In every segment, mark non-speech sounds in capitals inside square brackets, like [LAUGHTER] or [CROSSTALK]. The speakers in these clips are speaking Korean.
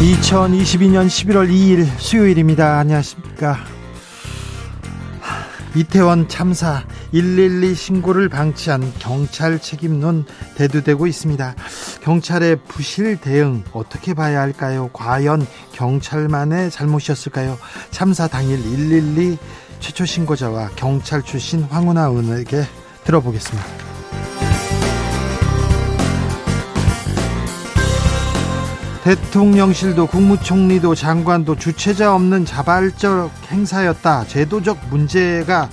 2022년 11월 2일 수요일입니다. 안녕하십니까. 이태원 참사 112 신고를 방치한 경찰 책임론 대두되고 있습니다. 경찰의 부실 대응 어떻게 봐야 할까요? 과연 경찰만의 잘못이었을까요? 참사 당일 112 최초 신고자와 경찰 출신 황운하 의원에게 들어보겠습니다. 대통령실도 국무총리도 장관도 주체자 없는 자발적 행사였다. 제도적 문제가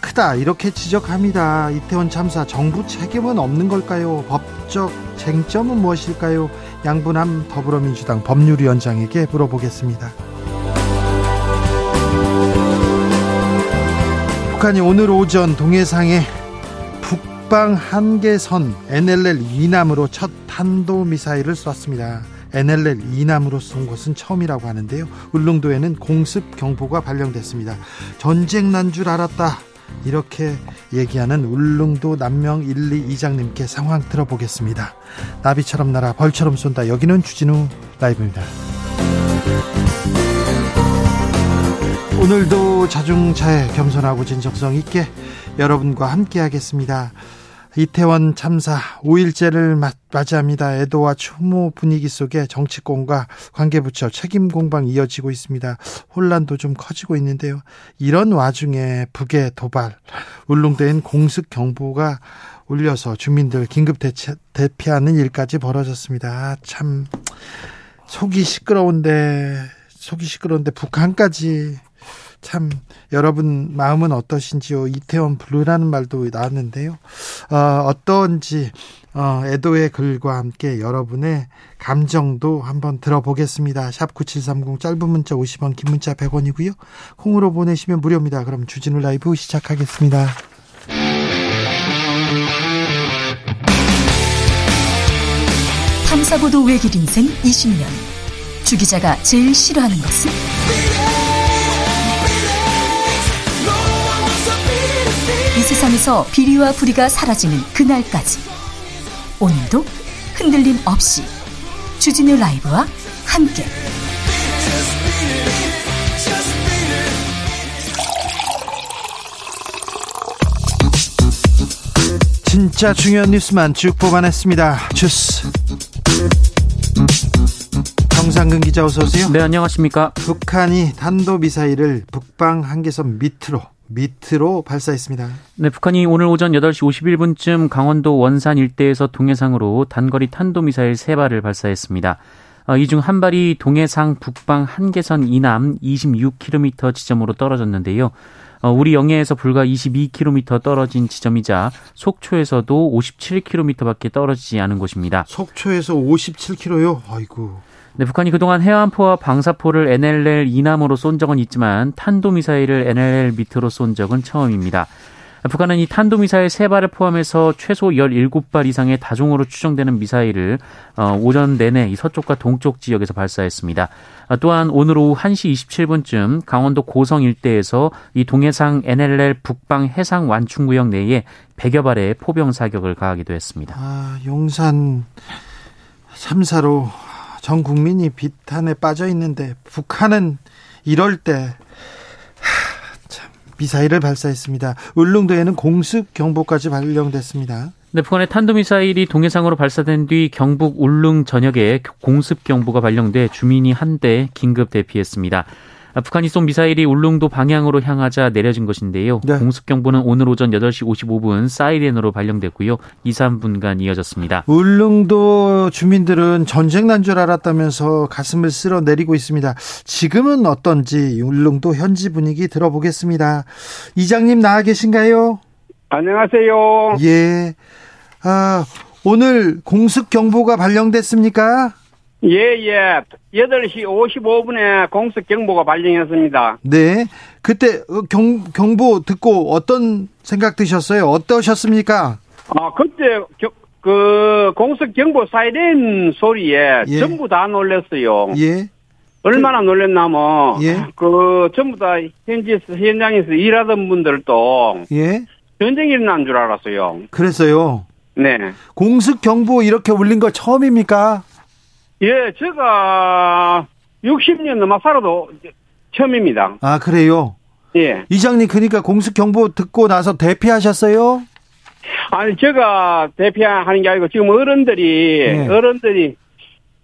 크다. 이렇게 지적합니다. 이태원 참사 정부 책임은 없는 걸까요? 법적 쟁점은 무엇일까요? 양분함 더불어민주당 법률위원장에게 물어보겠습니다. 북한이 오늘 오전 동해상에 북방 한계선 NLL 이남으로 첫 탄도미사일을 쐈습니다. NLL 이남으로 쏜 것은 처음이라고 하는데요. 울릉도에는 공습 경보가 발령됐습니다. 전쟁 난 줄 알았다. 이렇게 얘기하는 울릉도 남명 1, 2 이장님께 상황 들어보겠습니다. 나비처럼 날아 벌처럼 쏜다. 여기는 주진우 라이브입니다. 오늘도 자중차에 겸손하고 진정성 있게 여러분과 함께 하겠습니다. 이태원 참사 5일째를 맞이합니다. 애도와 추모 분위기 속에 정치권과 관계부처 책임 공방 이어지고 있습니다. 혼란도 좀 커지고 있는데요. 이런 와중에 북의 도발, 울릉도엔 공습 경보가 울려서 주민들 긴급 대체, 대피하는 일까지 벌어졌습니다. 참 속이 시끄러운데 속이 시끄러운데 북한까지 참 여러분 마음은 어떠신지요? 이태원 블루라는 말도 나왔는데요. 어, 어떤지 어, 애도의 글과 함께 여러분의 감정도 한번 들어보겠습니다. 샵 9730 짧은 문자 50원 긴 문자 100원이고요. 콩으로 보내시면 무료입니다. 그럼 주진우 라이브 시작하겠습니다. 탐사보도 외길 인생 20년 주 기자가 제일 싫어하는 것은? 이 세상에서 비리와 부리가 사라지는 그날까지 오늘도 흔들림 없이 주진우 라이브와 함께 진짜 중요한 뉴스만 쭉 뽑아냈습니다. 주스 정상근 기자 어서 오세요. 네 안녕하십니까. 북한이 탄도 미사일을 북방 한계선 밑으로 밑으로 발사했습니다. 네, 북한이 오늘 오전 8시 51분쯤 강원도 원산 일대에서 동해상으로 단거리 탄도미사일 3발을 발사했습니다. 어, 이중 한 발이 동해상 북방 한계선 이남 26km 지점으로 떨어졌는데요. 어, 우리 영해에서 불과 22km 떨어진 지점이자 속초에서도 57km밖에 떨어지지 않은 곳입니다. 속초에서 57km요? 아이고. 네, 북한이 그동안 해안포와 방사포를 NLL 이남으로 쏜 적은 있지만 탄도미사일을 NLL 밑으로 쏜 적은 처음입니다. 북한은 이 탄도미사일 세발을 포함해서 최소 17발 이상의 다종으로 추정되는 미사일을 어, 오전 내내 이 서쪽과 동쪽 지역에서 발사했습니다. 어, 또한 오늘 오후 1시 27분쯤 강원도 고성 일대에서 이 동해상 NLL 북방 해상 완충구역 내에 100여 발의 포병 사격을 가하기도 했습니다. 아, 용산 3사로 전 국민이 비탄에 빠져 있는데 북한은 이럴 때 참, 미사일을 발사했습니다. 울릉도에는 공습 경보까지 발령됐습니다. 네, 북한의 탄도미사일이 동해상으로 발사된 뒤 경북 울릉 전역에 공습 경보가 발령돼 주민이 한대 긴급 대피했습니다. 아, 북한이 쏜 미사일이 울릉도 방향으로 향하자 내려진 것인데요. 네. 공습 경보는 오늘 오전 8시 55분 사이렌으로 발령됐고요. 2, 3분간 이어졌습니다. 울릉도 주민들은 전쟁 난 줄 알았다면서 가슴을 쓸어 내리고 있습니다. 지금은 어떤지 울릉도 현지 분위기 들어보겠습니다. 이장님 나와 계신가요? 안녕하세요. 예. 아, 오늘 공습 경보가 발령됐습니까? 예, 예. 8시 55분에 공습 경보가 발령했습니다. 네. 그때 어, 경, 경보 듣고 어떤 생각 드셨어요? 어떠셨습니까? 아, 그때 겨, 그 공습 경보 사이렌 소리에 예. 전부 다 놀랐어요. 예. 얼마나 놀랐나면 예. 그 전부 다 현지에서 현장에서 일하던 분들도 예. 전쟁이 일어난 줄 알았어요. 그랬어요. 네. 공습 경보 이렇게 울린 거 처음입니까? 예, 제가 60년 넘어 살아도 처음입니다. 아, 그래요. 예. 이장님 그러니까 공습 경보 듣고 나서 대피하셨어요? 아니 제가 대피하는 게 아니고 지금 어른들이 네. 어른들이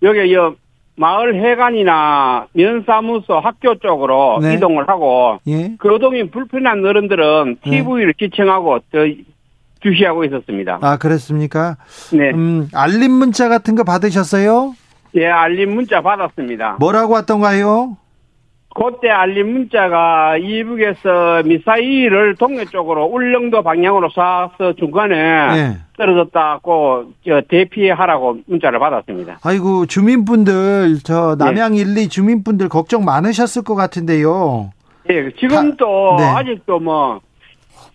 여기 여 마을 해관이나 면사무소 학교 쪽으로 네. 이동을 하고 예. 교동이 불편한 어른들은 네. TV를 시청하고 저 주시하고 있었습니다. 아, 그랬습니까? 네, 음, 알림 문자 같은 거 받으셨어요? 예 알림 문자 받았습니다. 뭐라고 왔던가요? 그때 알림 문자가 이북에서 미사일을 동해 쪽으로 울릉도 방향으로 쏴서 중간에 예. 떨어졌다고 저 대피하라고 문자를 받았습니다. 아이고, 주민분들, 저, 네. 남양 1, 2 주민분들 걱정 많으셨을 것 같은데요. 예, 지금도 네. 아직도 뭐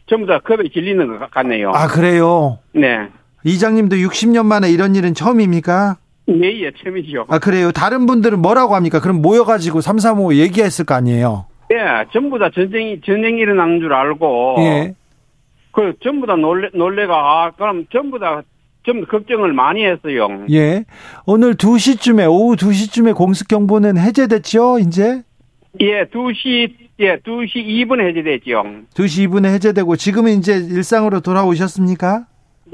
전부 다 겁에 질리는 것 같네요. 아, 그래요? 네. 이장님도 60년 만에 이런 일은 처음입니까? 예, 예, 처음이죠. 아, 그래요? 다른 분들은 뭐라고 합니까? 그럼 모여가지고 335 얘기했을 거 아니에요? 예, 전부 다 전쟁이, 전쟁이 일어나는 줄 알고. 예. 그, 전부 다 놀래, 놀래가, 아, 그럼 전부 다, 좀 걱정을 많이 했어요. 예. 오늘 2시쯤에, 오후 2시쯤에 공습경보는 해제됐죠, 이제? 예, 2시, 예, 2시 2분 해제됐죠. 2시 2분에 해제되고, 지금은 이제 일상으로 돌아오셨습니까?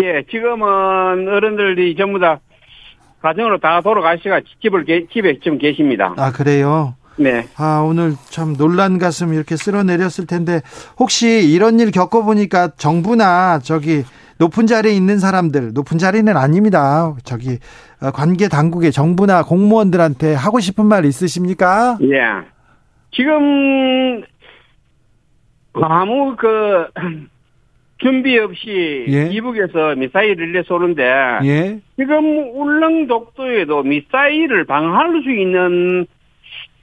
예, 지금은 어른들이 전부 다 가정으로 다 돌아가시가 집을, 계- 집에 지금 계십니다. 아, 그래요? 네. 아, 오늘 참 놀란 가슴 이렇게 쓸어내렸을 텐데, 혹시 이런 일 겪어보니까 정부나 저기 높은 자리에 있는 사람들, 높은 자리는 아닙니다. 저기 어, 관계 당국의 정부나 공무원들한테 하고 싶은 말 있으십니까? 예. 지금 아무 그 준비 없이 예. 이북에서 미사일을 내 쏘는데 예. 지금 울릉 독도에도 미사일을 방어할 수 있는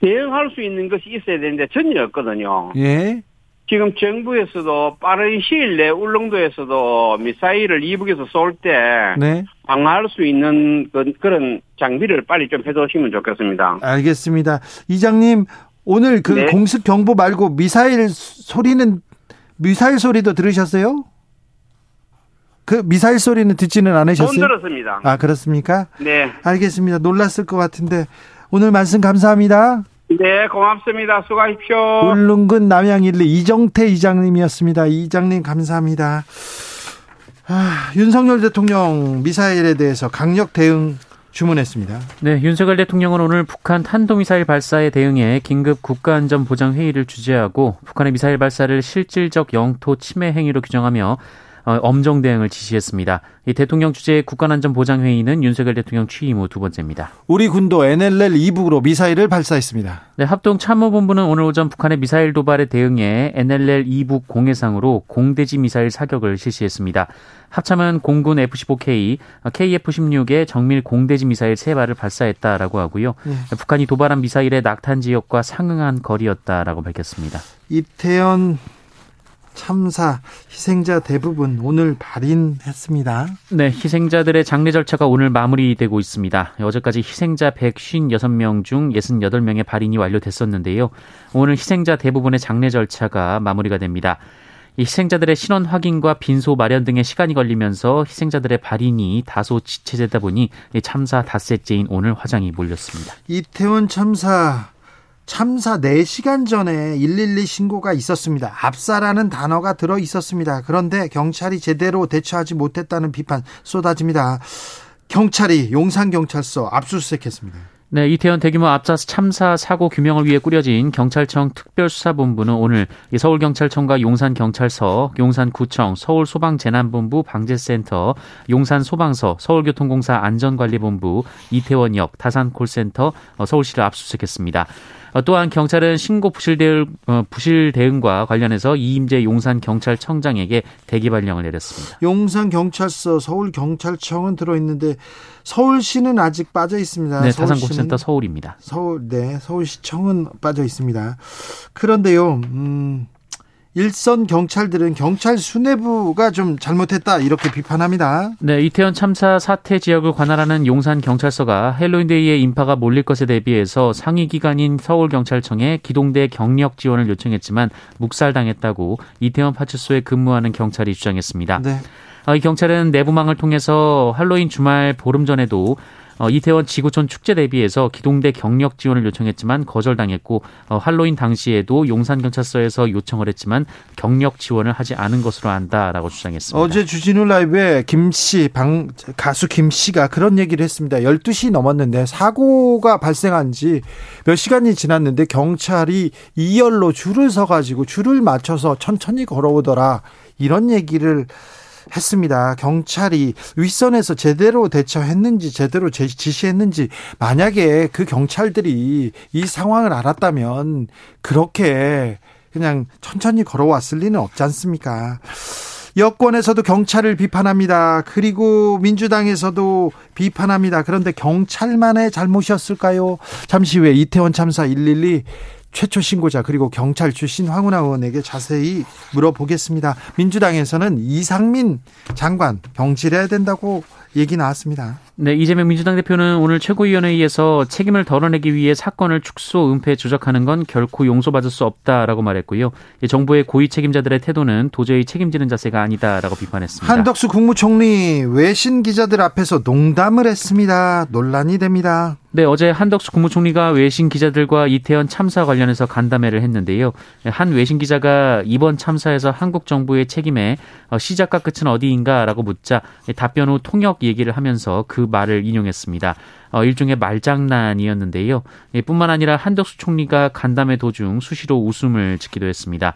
대응할 수 있는 것이 있어야 되는데 전혀 없거든요. 예. 지금 정부에서도 빠른 시일 내 울릉도에서도 미사일을 이북에서 쏠때 네. 방어할 수 있는 그, 그런 장비를 빨리 좀 해주시면 좋겠습니다. 알겠습니다. 이장님, 오늘 그 네. 공습 경보 말고 미사일 소리는 미사일 소리도 들으셨어요? 그 미사일 소리는 듣지는 돈 않으셨어요? 들었습니다. 아, 그렇습니까? 네. 알겠습니다. 놀랐을 것 같은데 오늘 말씀 감사합니다. 네, 고맙습니다. 수고하십시오. 울릉군 남양일리 이정태 이장님이었습니다. 이장님 감사합니다. 아, 윤석열 대통령 미사일에 대해서 강력 대응 주문했습니다. 네, 윤석열 대통령은 오늘 북한 탄도미사일 발사에 대응해 긴급 국가안전보장회의를 주재하고 북한의 미사일 발사를 실질적 영토 침해 행위로 규정하며 어, 엄정 대응을 지시했습니다. 이 대통령 주재의 국가안전보장회의는 윤석열 대통령 취임 후 두 번째입니다. 우리 군도 NLL 이북으로 미사일을 발사했습니다. 네, 합동 참모본부는 오늘 오전 북한의 미사일 도발에 대응해 NLL 이북 공해상으로 공대지 미사일 사격을 실시했습니다. 합참은 공군 F-15K, KF-16의 정밀 공대지 미사일 세 발을 발사했다라고 하고요. 북한이 도발한 미사일의 낙탄 지역과 상응한 거리였다라고 밝혔습니다. 이태원 참사 희생자 대부분 오늘 발인했습니다. 네, 희생자들의 장례 절차가 오늘 마무리되고 있습니다. 어제까지 희생자 156명 중 68명의 발인이 완료됐었는데요. 오늘 희생자 대부분의 장례 절차가 마무리가 됩니다. 이 희생자들의 신원 확인과 빈소 마련 등의 시간이 걸리면서 희생자들의 발인이 다소 지체되다 보니 이 참사 닷새째인 오늘 화장이 몰렸습니다. 이태원 참사 참사 4시간 전에 112 신고가 있었습니다. 압사라는 단어가 들어 있었습니다. 그런데 경찰이 제대로 대처하지 못했다는 비판 쏟아집니다. 경찰이 용산경찰서 압수수색했습니다. 네, 이태원 대규모 압사스 참사 사고 규명을 위해 꾸려진 경찰청 특별수사본부는 오늘 이 서울경찰청과 용산경찰서, 용산구청, 서울소방재난본부 방재센터, 용산소방서, 서울교통공사 안전관리본부, 이태원역, 다산콜센터, 어, 서울시를 압수수색했습니다. 어, 또한 경찰은 신고 부실 대응, 어, 부실 대응과 관련해서 이임재 용산 경찰청장에게 대기 발령을 내렸습니다. 용산 경찰서, 서울 경찰청은 들어 있는데 서울시는 아직 빠져 있습니다. 네, 타산고센터 서울입니다. 서울, 네, 서울시청은 빠져 있습니다. 그런데요, 음, 일선 경찰들은 경찰 수뇌부가 좀 잘못했다 이렇게 비판합니다. 네, 이태원 참사 사태 지역을 관할하는 용산 경찰서가 헬로윈데이에 인파가 몰릴 것에 대비해서 상위 기관인 서울 경찰청에 기동대 경력 지원을 요청했지만 묵살당했다고 이태원 파출소에 근무하는 경찰이 주장했습니다. 네. 어, 이 경찰은 내부망을 통해서 할로윈 주말 보름 전에도 어, 이태원 지구촌 축제 대비해서 기동대 경력 지원을 요청했지만 거절당했고 어, 할로윈 당시에도 용산경찰서에서 요청을 했지만 경력 지원을 하지 않은 것으로 안다라고 주장했습니다. 어제 주진우 라이브에 김씨 방 가수 김씨가 그런 얘기를 했습니다. 12시 넘었는데 사고가 발생한 지 몇 시간이 지났는데 경찰이 2열로 줄을 서 가지고 줄을 맞춰서 천천히 걸어오더라. 이런 얘기를 했습니다. 경찰이 윗선에서 제대로 대처했는지 제대로 지시했는지 만약에 그 경찰들이 이 상황을 알았다면 그렇게 그냥 천천히 걸어왔을 리는 없지 않습니까? 여권에서도 경찰을 비판합니다. 그리고 민주당에서도 비판합니다. 그런데 경찰만의 잘못이었을까요? 잠시 후에 이태원 참사 112 최초 신고자 그리고 경찰 출신 황운하 의원에게 자세히 물어보겠습니다. 민주당에서는 이상민 장관 경질해야 된다고 얘기 나왔습니다. 네, 이재명 민주당 대표는 오늘 최고위원회의에서 책임을 덜어내기 위해 사건을 축소, 은폐, 조작하는 건 결코 용서받을 수 없다라고 말했고요. 정부의 고위 책임자들의 태도는 도저히 책임지는 자세가 아니다라고 비판했습니다. 한덕수 국무총리 외신 기자들 앞에서 농담을 했습니다. 논란이 됩니다. 네, 어제 한덕수 국무총리가 외신 기자들과 이태원 참사 관련해서 간담회를 했는데요. 한 외신 기자가 이번 참사에서 한국 정부의 책임에 어, 시작과 끝은 어디인가라고 묻자 답변 후 통역 얘기를 하면서 그 말을 인용했습니다. 어, 일종의 말장난이었는데요. 뿐만 아니라 한덕수 총리가 간담회 도중 수시로 웃음을 짓기도 했습니다.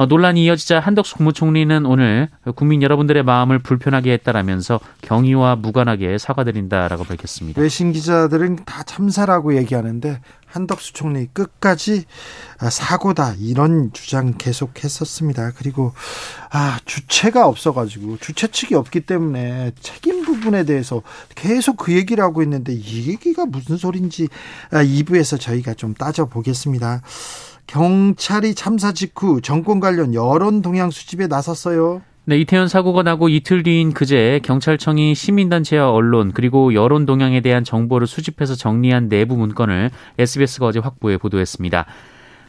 어, 논란이 이어지자 한덕수 국무총리는 오늘 국민 여러분들의 마음을 불편하게 했다라면서 경위와 무관하게 사과드린다라고 밝혔습니다. 외신 기자들은 다 참사라고 얘기하는데 한덕수 총리 끝까지 아, 사고다 이런 주장 계속했었습니다. 그리고 아 주체가 없어가지고 주체 측이 없기 때문에 책임 부분에 대해서 계속 그 얘기를 하고 있는데 이 얘기가 무슨 소린지 2부에서 아, 저희가 좀 따져 보겠습니다. 경찰이 참사 직후 정권 관련 여론 동향 수집에 나섰어요. 네, 이태원 사고가 나고 이틀 뒤인 그제 경찰청이 시민단체와 언론 그리고 여론 동향에 대한 정보를 수집해서 정리한 내부 문건을 SBS가 어제 확보해 보도했습니다.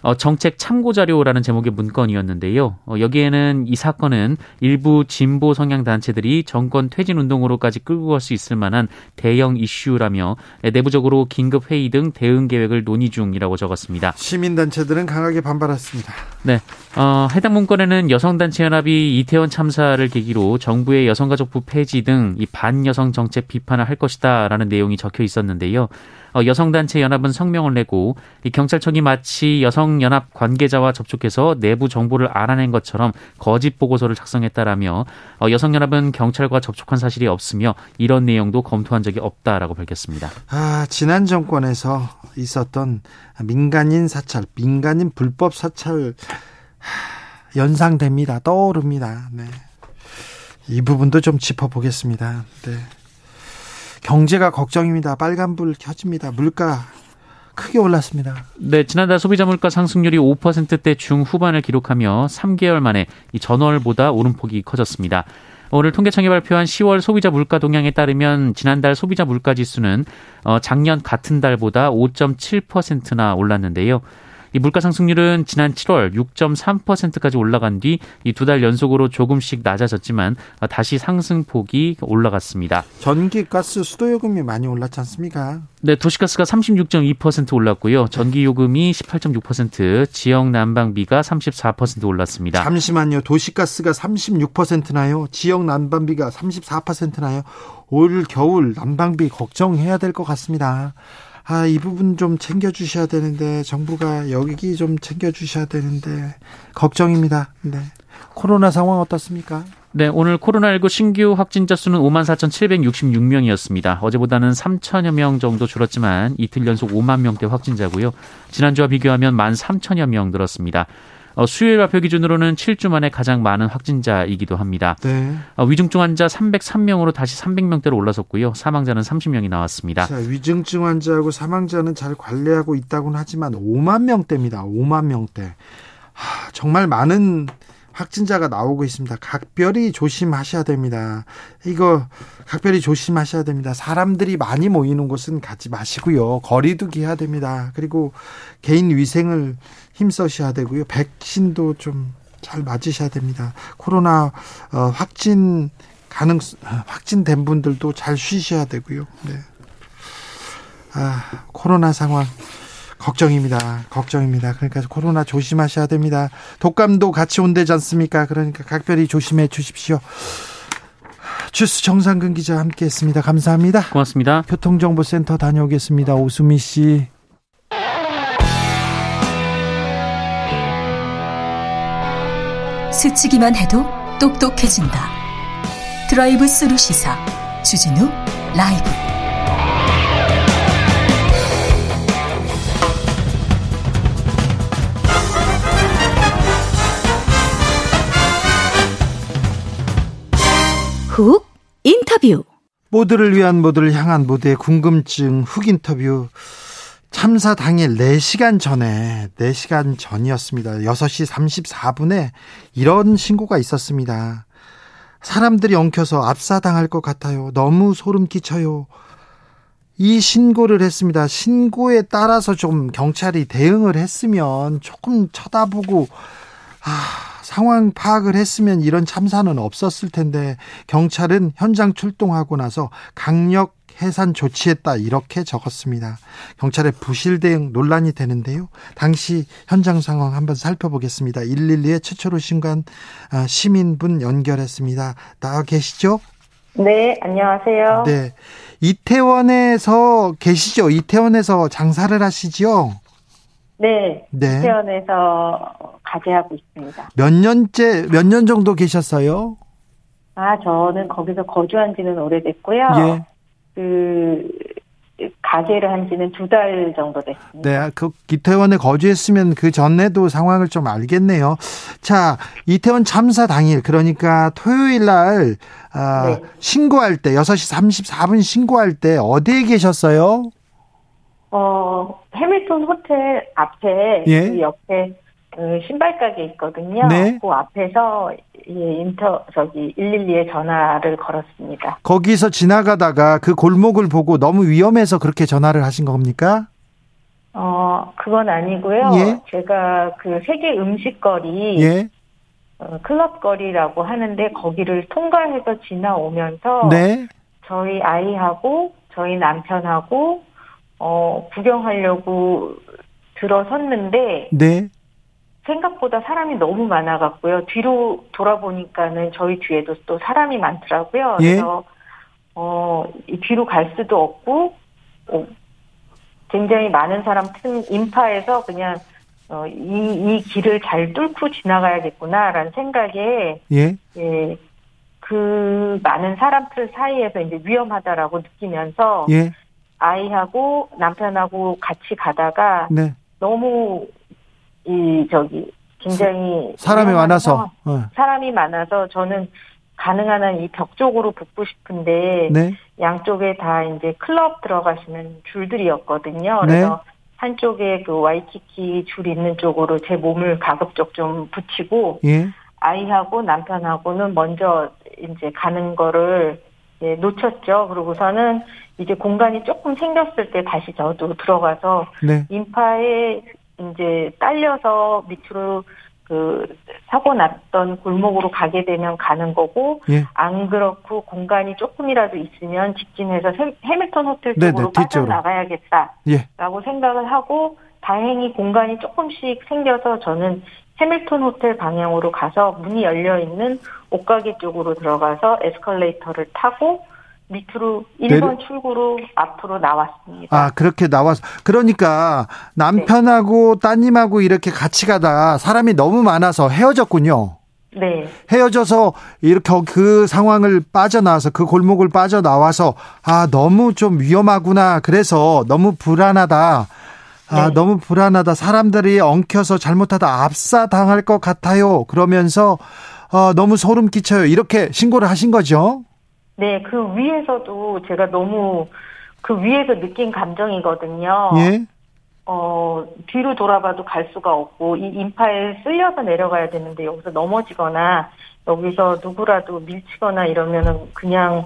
어, 정책 참고 자료라는 제목의 문건이었는데요. 어, 여기에는 이 사건은 일부 진보 성향 단체들이 정권 퇴진 운동으로까지 끌고 갈 수 있을 만한 대형 이슈라며 내부적으로 긴급 회의 등 대응 계획을 논의 중이라고 적었습니다. 시민 단체들은 강하게 반발했습니다. 네, 어, 해당 문건에는 여성 단체 연합이 이태원 참사를 계기로 정부의 여성가족부 폐지 등 이 반여성 정책 비판을 할 것이다라는 내용이 적혀 있었는데요. 어, 여성단체 연합은 성명을 내고 이 경찰청이 마치 여성연합 관계자와 접촉해서 내부 정보를 알아낸 것처럼 거짓 보고서를 작성했다라며 어, 여성연합은 경찰과 접촉한 사실이 없으며 이런 내용도 검토한 적이 없다라고 밝혔습니다. 아, 지난 정권에서 있었던 민간인 사찰, 민간인 불법 사찰 연상됩니다. 떠오릅니다. 네. 이 부분도 좀 짚어보겠습니다. 네. 경제가 걱정입니다. 빨간불 켜집니다. 물가 크게 올랐습니다. 네, 지난달 소비자 물가 상승률이 5%대 중후반을 기록하며 3개월 만에 이 전월보다 오름폭이 커졌습니다. 오늘 통계청이 발표한 10월 소비자 물가 동향에 따르면 지난달 소비자 물가 지수는 어, 작년 같은 달보다 5.7%나 올랐는데요. 이 물가 상승률은 지난 7월 6.3%까지 올라간 뒤 이 두 달 연속으로 조금씩 낮아졌지만 다시 상승폭이 올라갔습니다. 전기, 가스, 수도 요금이 많이 올랐지 않습니까? 네, 도시가스가 36.2% 올랐고요. 전기 요금이 18.6%, 지역 난방비가 34% 올랐습니다. 잠시만요. 도시가스가 36%나요. 지역 난방비가 34%나요. 올 겨울 난방비 걱정해야 될 것 같습니다. 아, 이 부분 좀 챙겨주셔야 되는데, 정부가 여기 좀 챙겨주셔야 되는데, 걱정입니다. 네. 코로나 상황 어떻습니까? 네, 오늘 코로나19 신규 확진자 수는 5만 4,766명이었습니다. 어제보다는 3천여 명 정도 줄었지만 이틀 연속 5만 명대 확진자고요. 지난주와 비교하면 1만 3천여 명 늘었습니다. 어, 수요일 발표 기준으로는 7주 만에 가장 많은 확진자이기도 합니다. 네. 어, 위중증 환자 303명으로 다시 300명대로 올라섰고요. 사망자는 30명이 나왔습니다. 자, 위중증 환자하고 사망자는 잘 관리하고 있다고는 하지만 5만 명대입니다. 5만 명대. 하, 정말 많은 확진자가 나오고 있습니다. 각별히 조심하셔야 됩니다. 이거 각별히 조심하셔야 됩니다. 사람들이 많이 모이는 곳은 가지 마시고요. 거리두기 해야 됩니다. 그리고 개인 위생을 힘써셔야 되고요. 백신도 좀 잘 맞으셔야 됩니다. 코로나 어, 확진 가능 확진된 분들도 잘 쉬셔야 되고요. 네. 아, 코로나 상황 걱정입니다. 걱정입니다. 그러니까 코로나 조심하셔야 됩니다. 독감도 같이 온대지 않습니까? 그러니까 각별히 조심해 주십시오. 주스 정상근 기자 함께 했습니다. 감사합니다. 고맙습니다. 교통정보센터 다녀오겠습니다. 오수미 씨. 스치기만 해도 똑똑해진다. 드라이브 스루 시사 주진우 라이브. 훅 인터뷰 모두를 위한 모두를 향한 모두의 궁금증 훅 인터뷰 참사 당일 4시간 전에 4시간 전이었습니다. 6시 34분에 이런 신고가 있었습니다. 사람들이 엉켜서 압사당할 것 같아요. 너무 소름 끼쳐요. 이 신고를 했습니다. 신고에 따라서 좀 경찰이 대응을 했으면 조금 쳐다보고 아 상황 파악을 했으면 이런 참사는 없었을 텐데 경찰은 현장 출동하고 나서 강력 해산 조치했다 이렇게 적었습니다. 경찰의 부실 대응 논란이 되는데요. 당시 현장 상황 한번 살펴보겠습니다. 112에 최초로 신고한 아, 시민분 연결했습니다. 나와 계시죠? 네, 안녕하세요. 네. 이태원에서 계시죠? 이태원에서 장사를 하시죠? 네. 네. 태원에서 가게하고 있습니다. 몇 년째, 몇 년 정도 계셨어요? 아, 저는 거기서 거주한 지는 오래됐고요. 예. 그, 가게를 한 지는 두 달 정도 됐습니다. 네, 그 이태원에 거주했으면 그 전에도 상황을 좀 알겠네요. 자, 이태원 참사 당일 그러니까 토요일 날 아, 네. 신고할 때 6시 34분 신고할 때 어디에 계셨어요? 어, 해밀턴 호텔 앞에 예? 그 옆에 그 신발 가게 있거든요. 네. 그 앞에서 예, 인터 저기 112에 전화를 걸었습니다. 거기서 지나가다가 그 골목을 보고 너무 위험해서 그렇게 전화를 하신 겁니까? 어, 그건 아니고요. 예? 제가 그 세계 음식거리 예? 어, 클럽거리라고 하는데 거기를 통과해서 지나오면서 네? 저희 아이하고 저희 남편하고 어, 구경하려고 들어섰는데 네. 생각보다 사람이 너무 많아갖고요. 뒤로 돌아보니까는 저희 뒤에도 또 사람이 많더라고요. 예? 그래서 어, 이 뒤로 갈 수도 없고 어, 굉장히 많은 사람 틈 인파에서 그냥 어, 이, 이 길을 잘 뚫고 지나가야겠구나라는 생각에 예? 예, 그 많은 사람들 사이에서 이제 위험하다라고 느끼면서 예? 아이하고 남편하고 같이 가다가 네. 너무 이 저기 굉장히 사람이 많아서 어. 사람이 많아서 저는 가능한 한 이 벽 쪽으로 붙고 싶은데 네. 양쪽에 다 이제 클럽 들어가시는 줄들이었거든요. 네. 그래서 네. 한쪽에 그 와이키키 줄 있는 쪽으로 제 몸을 가급적 좀 붙이고 예. 아이하고 남편하고는 먼저 이제 가는 거를 예, 놓쳤죠. 그러고서는 이제 공간이 조금 생겼을 때 다시 저도 들어가서 네. 인파에 이제 딸려서 밑으로 그 사고 났던 골목으로 가게 되면 가는 거고 예. 안 그렇고 공간이 조금이라도 있으면 직진해서 해밀턴 호텔 네, 네, 쪽으로 네네, 빠져 나가야겠다라고 예. 생각을 하고 다행히 공간이 조금씩 생겨서 저는 해밀턴 호텔 방향으로 가서 문이 열려 있는 옷가게 쪽으로 들어가서 에스컬레이터를 타고 밑으로 1번 내려... 출구로 앞으로 나왔습니다. 아, 그렇게 나와서. 그러니까 남편하고 네. 따님하고 이렇게 같이 가다가 사람이 너무 많아서 헤어졌군요. 네. 헤어져서 이렇게 그 상황을 빠져나와서 그 골목을 빠져나와서 아 너무 좀 위험하구나 그래서 너무 불안하다 아 네. 너무 불안하다 사람들이 엉켜서 잘못하다 압사 당할 것 같아요 그러면서 어, 너무 소름 끼쳐요 이렇게 신고를 하신 거죠? 네, 그 위에서도 제가 너무 그 위에서 느낀 감정이거든요. 예. 어, 뒤로 돌아봐도 갈 수가 없고, 이 인파에 쓸려서 내려가야 되는데, 여기서 넘어지거나, 여기서 누구라도 밀치거나 이러면은 그냥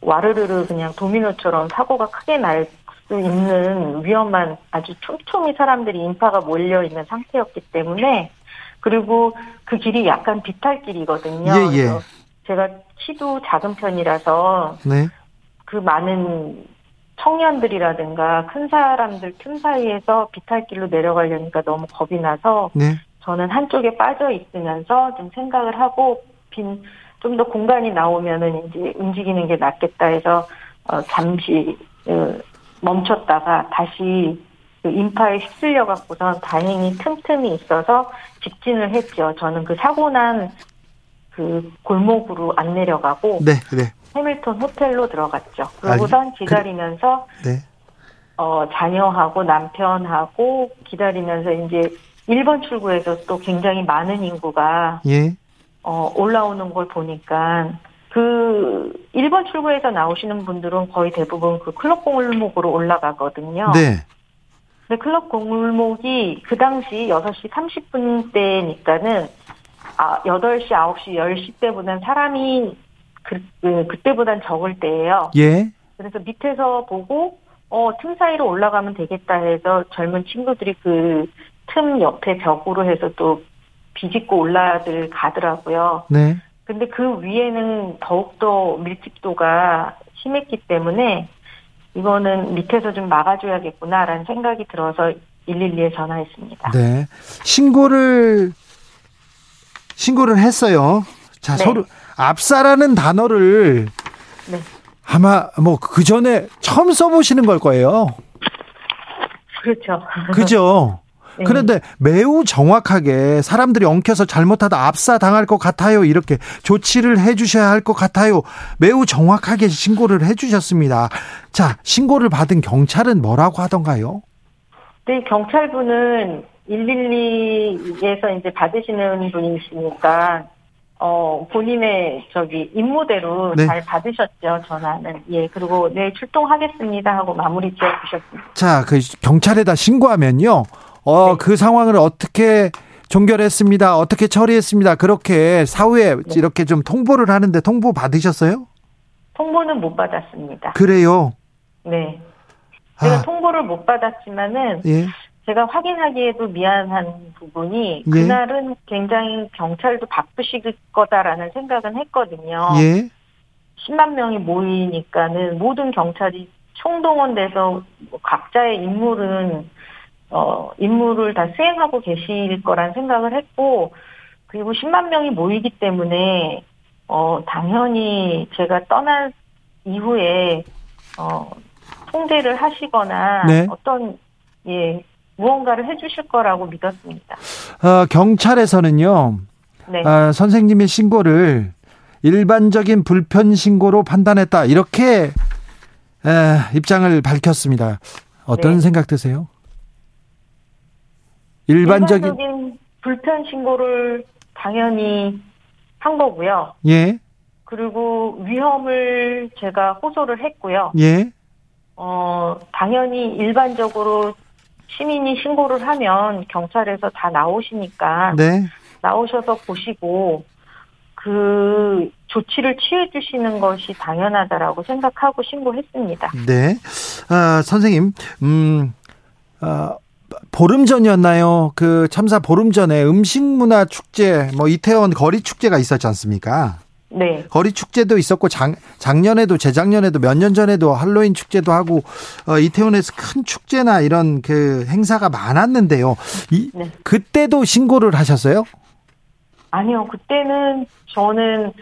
와르르르 그냥 도미노처럼 사고가 크게 날 수 있는 위험한 아주 촘촘히 사람들이 인파가 몰려있는 상태였기 때문에, 그리고 그 길이 약간 비탈길이거든요. 예, 예. 제가 키도 작은 편이라서, 네. 그 많은 청년들이라든가 큰 사람들 틈 사이에서 비탈길로 내려가려니까 너무 겁이 나서 네. 저는 한쪽에 빠져 있으면서 좀 생각을 하고 빈 좀 더 공간이 나오면은 이제 움직이는 게 낫겠다 해서 어 잠시 어 멈췄다가 다시 그 인파에 휩쓸려 갖고선 다행히 틈틈이 있어서 직진을 했죠. 저는 그 사고 난 그 골목으로 안 내려가고 네, 네. 해밀턴 호텔로 들어갔죠. 그러고선 그 기다리면서 그, 네. 어 자녀하고 남편하고 기다리면서 이제 1번 출구에서 또 굉장히 많은 인구가 예. 어 올라오는 걸 보니까 그 1번 출구에서 나오시는 분들은 거의 대부분 그 클럽 골목으로 올라가거든요. 네. 근데 클럽 골목이 그 당시 6시 30분 때니까는 아 8시, 9시, 10시 때보다는 사람이 그, 그 그때보단 적을 때예요. 예. 그래서 밑에서 보고 어 틈 사이로 올라가면 되겠다 해서 젊은 친구들이 그 틈 옆에 벽으로 해서 또 비집고 올라들 가더라고요. 네. 근데 그 위에는 더욱더 밀집도가 심했기 때문에 이거는 밑에서 좀 막아줘야겠구나라는 생각이 들어서 112에 전화했습니다. 네. 신고를 신고를 했어요. 자, 네. 서로 압사라는 단어를 네. 아마 뭐 그 전에 처음 써보시는 걸 거예요. 그렇죠. 그죠? [LAUGHS] 네. 그런데 매우 정확하게 사람들이 엉켜서 잘못하다 압사 당할 것 같아요. 이렇게 조치를 해 주셔야 할 것 같아요. 매우 정확하게 신고를 해 주셨습니다. 자, 신고를 받은 경찰은 뭐라고 하던가요? 네, 경찰분은 112에서 이제 받으시는 분이시니까 어, 본인의 저기 임무대로 네. 잘 받으셨죠, 전화는. 예, 그리고 네, 출동하겠습니다 하고 마무리 지어 주셨습니다. 자, 그 경찰에다 신고하면요. 어, 네. 그 상황을 어떻게 종결했습니다. 어떻게 처리했습니다. 그렇게 사후에 네. 이렇게 좀 통보를 하는데 통보 받으셨어요? 통보는 못 받았습니다. 그래요. 네. 제가 아, 통보를 못 받았지만은 예. 제가 확인하기에도 미안한 부분이 예. 그날은 굉장히 경찰도 바쁘실 거다라는 생각은 했거든요. 예. 10만 명이 모이니까는 모든 경찰이 총동원돼서 뭐 각자의 임무는 어 임무를 다 수행하고 계실 거란 생각을 했고 그리고 10만 명이 모이기 때문에 어 당연히 제가 떠난 이후에 어 통제를 하시거나 네. 어떤 예 무언가를 해주실 거라고 믿었습니다. 어, 경찰에서는요. 네. 아, 선생님의 신고를 일반적인 불편 신고로 판단했다. 이렇게 에, 입장을 밝혔습니다. 어떤 네. 생각 드세요? 일반적인, 일반적인 불편 신고를 당연히 한 거고요. 예, 그리고 위험을 제가 호소를 했고요. 예, 어, 당연히 일반적으로 시민이 신고를 하면 경찰에서 다 나오시니까 네, 나오셔서 보시고 그 조치를 취해 주시는 것이 당연하다라고 생각하고 신고했습니다. 네. 아, 선생님, 음, 아, 보름 전이었나요? 그 참사 보름 전에 음식 문화 축제, 뭐 이태원 거리 축제가 있었지 않습니까? 네. 거리 축제도 있었고 작, 작년에도 재작년에도 몇 년 전에도 할로윈 축제도 하고 어, 이태원에서 큰 축제나 이런 그 행사가 많았는데요. 이, 네. 그때도 신고를 하셨어요? 아니요, 그때는 저는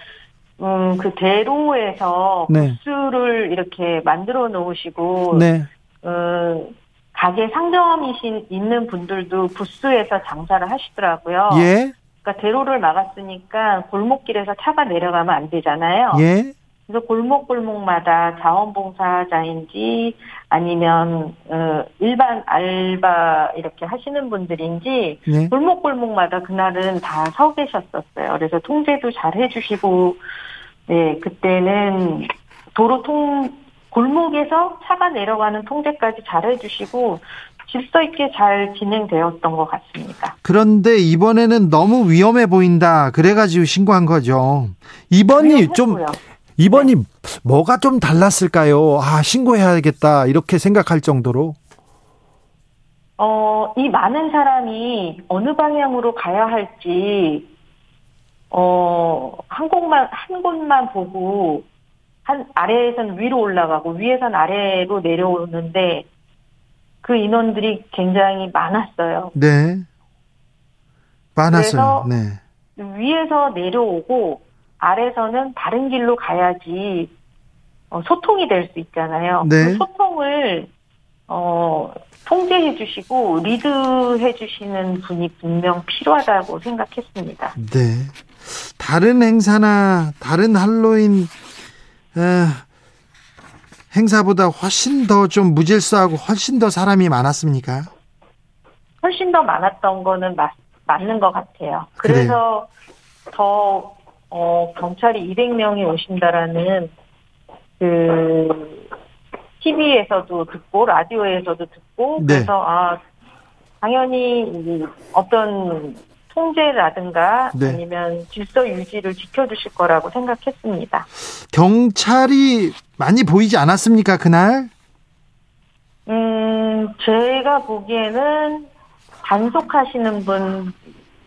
음, 그 대로에서 네. 부스를 이렇게 만들어 놓으시고 네. 어, 가게 상점이신 있는 분들도 부스에서 장사를 하시더라고요. 예. 그러니까 대로를 막았으니까 골목길에서 차가 내려가면 안 되잖아요. 예. 그래서 골목 골목마다 자원봉사자인지 아니면 어, 일반 알바 이렇게 하시는 분들인지 네. 골목 골목마다 그날은 다 서 계셨었어요. 그래서 통제도 잘 해주시고 네 그때는 도로 통 골목에서 차가 내려가는 통제까지 잘 해주시고 질서 있게 잘 진행되었던 것 같습니다. 그런데 이번에는 너무 위험해 보인다. 그래가지고 신고한 거죠. 이번이 좀 이번이 네. 뭐가 좀 달랐을까요? 아 신고해야겠다 이렇게 생각할 정도로. 어, 이 많은 사람이 어느 방향으로 가야 할지, 어, 한 곳만, 한 곳만 보고, 한, 아래에선 위로 올라가고, 위에선 아래로 내려오는데, 그 인원들이 굉장히 많았어요. 네. 많았어요. 네. 위에서 내려오고 아래서는 다른 길로 가야지 어, 소통이 될 수 있잖아요. 네. 그 소통을 어, 통제해 주시고 리드해 주시는 분이 분명 필요하다고 생각했습니다. 네. 다른 행사나 다른 할로윈 어, 행사보다 훨씬 더 좀 무질서하고 훨씬 더 사람이 많았습니까? 훨씬 더 많았던 거는 맞, 맞는 것 같아요. 그래서 그래요. 더 어, 경찰이 200명이 오신다라는 그 TV에서도 듣고 라디오에서도 듣고 네. 그래서 아 당연히 어떤 통제라든가 네. 아니면 질서 유지를 지켜주실 거라고 생각했습니다. 경찰이 많이 보이지 않았습니까 그날? 음 제가 보기에는 단속하시는 분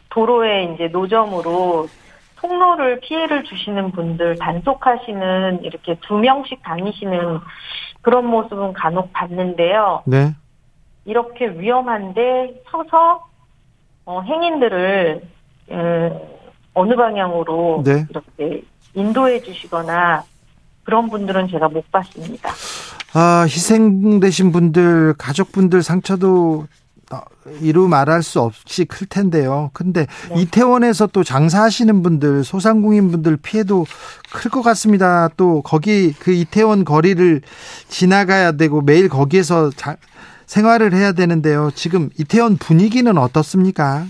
도로에 이제 노점으로 통로를 피해를 주시는 분들 단속하시는 이렇게 두 명씩 다니시는 그런 모습은 간혹 봤는데요. 네. 이렇게 위험한데 서서 어, 행인들을 음, 어느 방향으로 네. 이렇게 인도해 주시거나 그런 분들은 제가 못 봤습니다. 아, 희생되신 분들, 가족분들 상처도 어, 이루 말할 수 없이 클 텐데요. 근데 네. 이태원에서 또 장사하시는 분들, 소상공인 분들 피해도 클 것 같습니다. 또 거기 그 이태원 거리를 지나가야 되고 매일 거기에서 자, 생활을 해야 되는데요. 지금 이태원 분위기는 어떻습니까?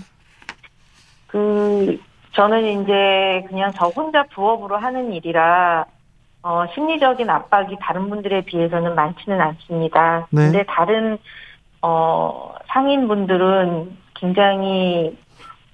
그 저는 이제 그냥 저 혼자 부업으로 하는 일이라 어, 심리적인 압박이 다른 분들에 비해서는 많지는 않습니다. 네. 근데 다른 어, 상인분들은 굉장히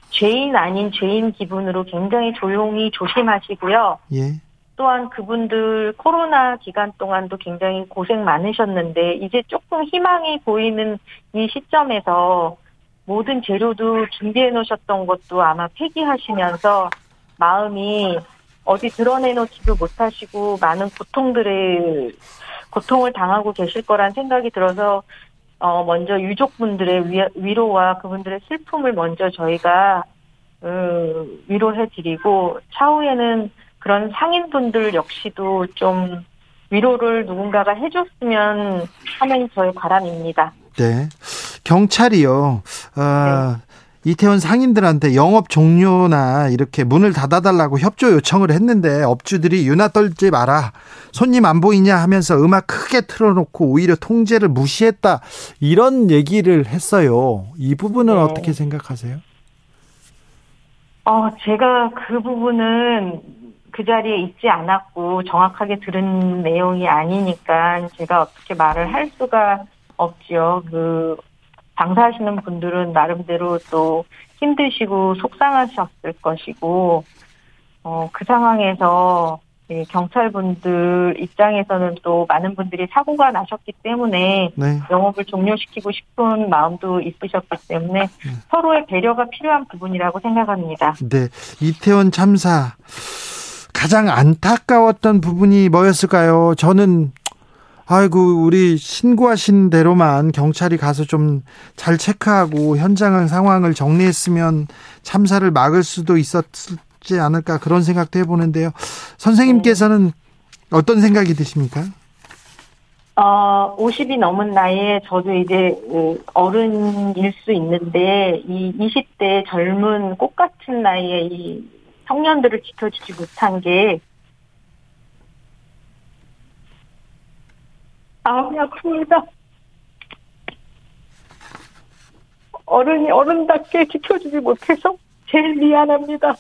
죄인 아닌 죄인 기분으로 굉장히 조용히 조심하시고요. 예. 또한 그분들 코로나 기간 동안도 굉장히 고생 많으셨는데 이제 조금 희망이 보이는 이 시점에서 모든 재료도 준비해 놓으셨던 것도 아마 폐기하시면서 마음이 어디 드러내놓지도 못하시고 많은 고통들을 고통을 당하고 계실 거란 생각이 들어서 어 먼저 유족분들의 위, 위로와 그분들의 슬픔을 먼저 저희가 어, 위로해드리고 차후에는 그런 상인분들 역시도 좀 위로를 누군가가 해줬으면 하는 저의 바람입니다. 네. 경찰이요. 어, 네. 이태원 상인들한테 영업 종료나 이렇게 문을 닫아달라고 협조 요청을 했는데 업주들이 유나 떨지 마라. 손님 안 보이냐 하면서 음악 크게 틀어놓고 오히려 통제를 무시했다. 이런 얘기를 했어요. 이 부분은 네. 어떻게 생각하세요? 어, 제가 그 부분은 그 자리에 있지 않았고 정확하게 들은 내용이 아니니까 제가 어떻게 말을 할 수가 없지요. 그 장사하시는 분들은 나름대로 또 힘드시고 속상하셨을 것이고 어, 그 상황에서 경찰분들 입장에서는 또 많은 분들이 사고가 나셨기 때문에 네. 영업을 종료시키고 싶은 마음도 있으셨기 때문에 네. 서로의 배려가 필요한 부분이라고 생각합니다. 네, 이태원 참사 가장 안타까웠던 부분이 뭐였을까요? 저는 아이고 우리 신고하신 대로만 경찰이 가서 좀 잘 체크하고 현장 상황을 정리했으면 참사를 막을 수도 있었지 않을까 그런 생각도 해보는데요. 선생님께서는 어떤 생각이 드십니까? 어, 50이 넘은 나이에 저도 이제 그 어른일 수 있는데 이 20대 젊은 꽃 같은 나이에 이 청년들을 지켜주지 못한 게 마음이 아픕니다. 어른이 어른답게 지켜주지 못해서 제일 미안합니다.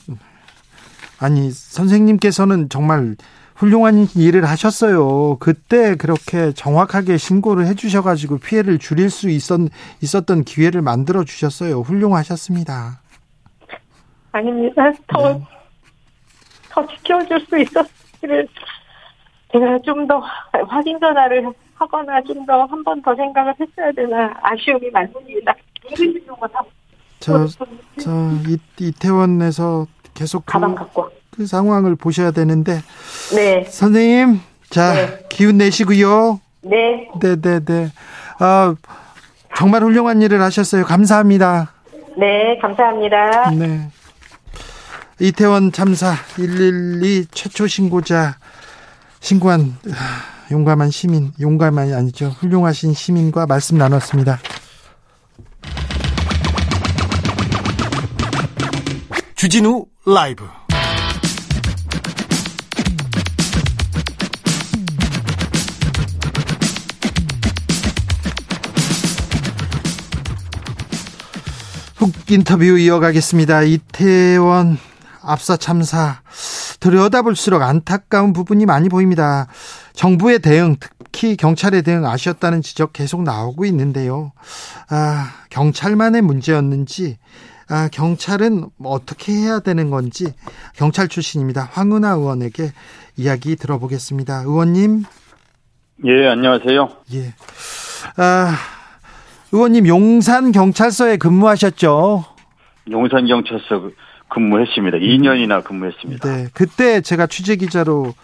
아니 선생님께서는 정말 훌륭한 일을 하셨어요. 그때 그렇게 정확하게 신고를 해주셔가지고 피해를 줄일 수 있었, 있었던 기회를 만들어 주셨어요. 훌륭하셨습니다. 아닙니다. 더, 네. 더 지켜줄 수 있었기를 제가 좀 더 확인 전화를 하거나 좀 더 한 번 더 생각을 했어야 되나 아쉬움이 많습니다. 저, 저 이, 이태원에서 계속 그, 그 상황을 보셔야 되는데. 네. 선생님, 자, 네. 기운 내시고요. 네. 네, 네, 네. 아, 정말 훌륭한 일을 하셨어요. 감사합니다. 네, 감사합니다. 네. 이태원 참사 112 최초 신고자 신고한 용감한 시민, 용감한이 아니죠. 훌륭하신 시민과 말씀 나눴습니다. 주진우 라이브 훅 인터뷰 이어가겠습니다. 이태원 압사 참사 들여다볼수록 안타까운 부분이 많이 보입니다. 정부의 대응, 특히 경찰의 대응 아쉬웠다는 지적 계속 나오고 있는데요. 아, 경찰만의 문제였는지, 아, 경찰은 어떻게 해야 되는 건지 경찰 출신입니다. 황은하 의원에게 이야기 들어보겠습니다. 의원님. 예, 안녕하세요. 예. 아, 의원님 용산 경찰서에 근무하셨죠? 용산 경찰서 근무했습니다. 2년이나 근무했습니다. 네, 그때 제가 취재 기자로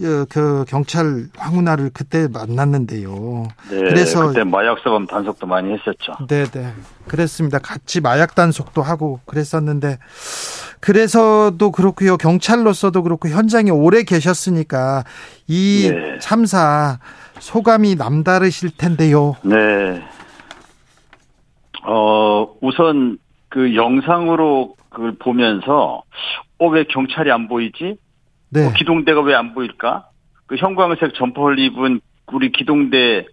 그 경찰 황운하를 그때 만났는데요. 네, 그래서 그때 마약 사범 단속도 많이 했었죠. 네, 네, 그랬습니다. 같이 마약 단속도 하고 그랬었는데 그래서도 그렇고요. 경찰로서도 그렇고 현장에 오래 계셨으니까 이 네. 참사 소감이 남다르실 텐데요. 네. 어, 우선 그 영상으로 그걸 보면서 어왜 경찰이 안 보이지? 네. 어, 기동대가 왜 안 보일까? 그 형광색 점퍼를 입은 우리 기동대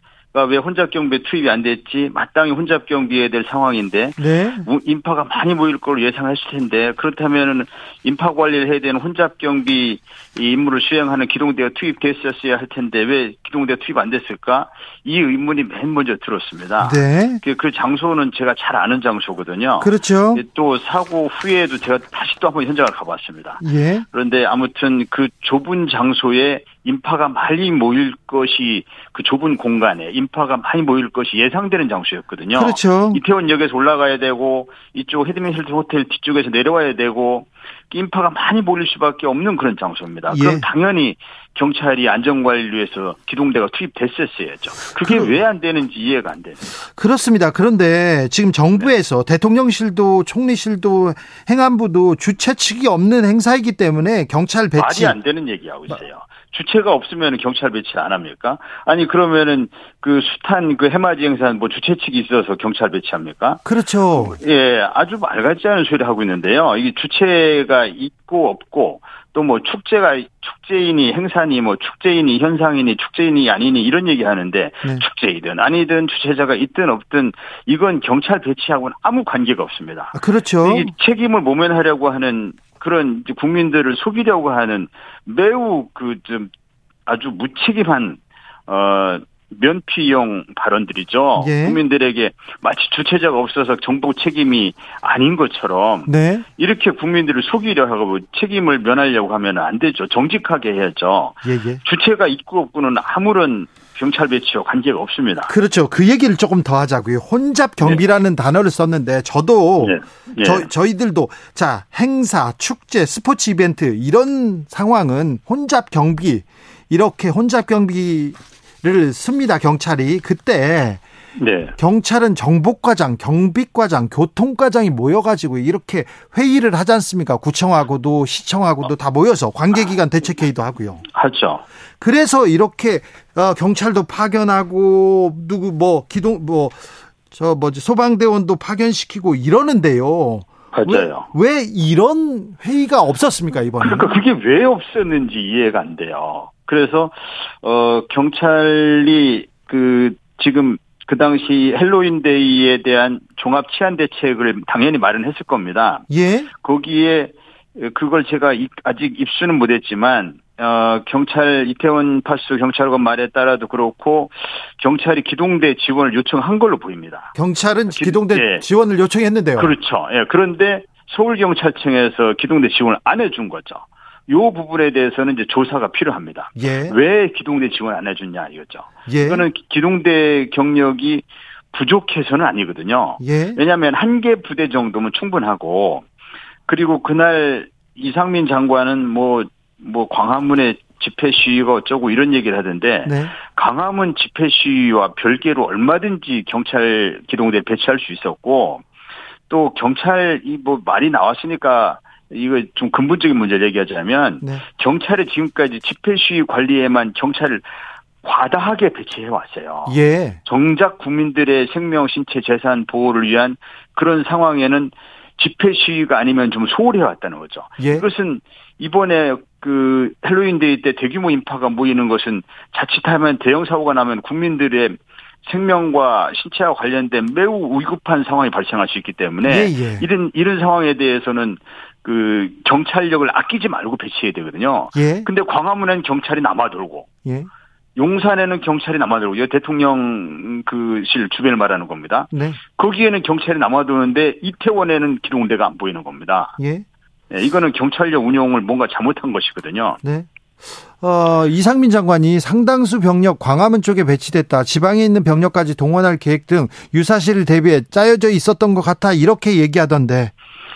왜 혼잡 경비에 투입이 안 됐지? 마땅히 혼잡 경비해야 될 상황인데 네. 인파가 많이 모일 걸로 예상했을 텐데 그렇다면 인파 관리를 해야 되는 혼잡 경비 임무를 수행하는 기동대가 투입됐었어야 할 텐데 왜 기동대가 투입 안 됐을까? 이 의문이 맨 먼저 들었습니다. 네. 그, 그 장소는 제가 잘 아는 장소거든요. 그렇죠. 또 사고 후에도 제가 다시 또 한번 현장을 가봤습니다. 예. 그런데 아무튼 그 좁은 장소에 인파가 많이 모일 것이 그 좁은 공간에 인파가 많이 모일 것이 예상되는 장소였거든요. 그렇죠. 이태원역에서 올라가야 되고 이쪽 헤드맨 힐튼 호텔 뒤쪽에서 내려와야 되고 인파가 많이 몰릴 수밖에 없는 그런 장소입니다. 예. 그럼 당연히 경찰이 안전관리를 위해서 기동대가 투입됐었어야죠. 그게 그, 왜안 되는지 이해가 안 됩니다. 그렇습니다. 그런데 지금 정부에서 네. 대통령실도 총리실도 행안부도 주최 측이 없는 행사이기 때문에 경찰 배치 말이 안 되는 얘기하고 있어요. 주체가 없으면 경찰 배치 안 합니까? 아니 그러면은 그 숱한 그 해맞이 행사는 뭐 주체 측이 있어서 경찰 배치합니까? 그렇죠. 예, 아주 말 같지 않은 소리 하고 있는데요. 이게 주체가 있고 없고 또 뭐 축제가 축제인이 행사니 뭐 축제인이 현상이니 축제인이 아니니 이런 얘기 하는데 네. 축제이든 아니든 주최자가 있든 없든 이건 경찰 배치하고는 아무 관계가 없습니다. 아, 그렇죠. 이 책임을 모면하려고 하는 그런 국민들을 속이려고 하는 매우 그 좀 아주 무책임한 어 면피용 발언들이죠. 예. 국민들에게 마치 주체자가 없어서 정부 책임이 아닌 것처럼 네. 이렇게 국민들을 속이려 하고 책임을 면하려고 하면 안 되죠. 정직하게 해야죠. 예예. 주체가 있고 없고는 아무런 경찰 배치와 관계가 없습니다. 그렇죠. 그 얘기를 조금 더 하자고요. 혼잡 경비라는 네. 단어를 썼는데 저도 네. 네. 저, 저희들도 자 행사, 축제, 스포츠 이벤트 이런 상황은 혼잡 경비 이렇게 혼잡 경비를 씁니다. 경찰이 그때 네. 경찰은 정복과장, 경비과장, 교통과장이 모여가지고 이렇게 회의를 하지 않습니까? 구청하고도 시청하고도 다 모여서 관계기관 대책회의도 하고요. 하죠. 그래서 이렇게 어, 경찰도 파견하고 누구 뭐 기동 뭐 저 뭐지 소방대원도 파견시키고 이러는데요. 맞아요. 왜, 왜 이런 회의가 없었습니까 이번에? 그러니까 그게 왜 없었는지 이해가 안 돼요. 그래서 어 경찰이 그 지금 그 당시 헬로윈데이에 대한 종합 치안 대책을 당연히 마련했을 겁니다. 예. 거기에 그걸 제가 아직 입수는 못했지만 어, 경찰 이태원 파출소 경찰관 말에 따라도 그렇고 경찰이 기동대 지원을 요청한 걸로 보입니다. 경찰은 기동대 예. 지원을 요청했는데요. 그렇죠. 예. 그런데 서울 경찰청에서 기동대 지원을 안 해준 거죠. 요 부분에 대해서는 이제 조사가 필요합니다. 예. 왜 기동대 지원 안 해줬냐 이거죠. 예. 이거는 기동대 경력이 부족해서는 아니거든요. 예. 왜냐하면 한 개 부대 정도면 충분하고 그리고 그날 이상민 장관은 뭐 뭐 광화문에 집회 시위가 어쩌고 이런 얘기를 하던데 네. 광화문 집회 시위와 별개로 얼마든지 경찰 기동대 배치할 수 있었고 또 경찰이 뭐 말이 나왔으니까 이거 좀 근본적인 문제를 얘기하자면 네. 경찰이 지금까지 집회 시위 관리에만 경찰을 과다하게 배치해 왔어요. 예. 정작 국민들의 생명, 신체, 재산 보호를 위한 그런 상황에는 집회 시위가 아니면 좀 소홀해 왔다는 거죠. 예. 이것은 이번에 그 헬로윈데이 때 대규모 인파가 모이는 것은 자칫하면 대형 사고가 나면 국민들의 생명과 신체와 관련된 매우 위급한 상황이 발생할 수 있기 때문에 예, 예. 이런 이런 상황에 대해서는 그 경찰력을 아끼지 말고 배치해야 되거든요. 예. 근데 광화문엔 경찰이 남아돌고 예. 용산에는 경찰이 남아돌고 이 대통령 그 실 주변을 말하는 겁니다. 네. 거기에는 경찰이 남아도는데 이태원에는 기동대가 안 보이는 겁니다. 예. 네, 이거는 경찰력 운용을 뭔가 잘못한 것이거든요. 네. 어, 이상민 장관이 상당수 병력 광화문 쪽에 배치됐다. 지방에 있는 병력까지 동원할 계획 등 유사시를 대비해 짜여져 있었던 것 같아. 이렇게 얘기하던데.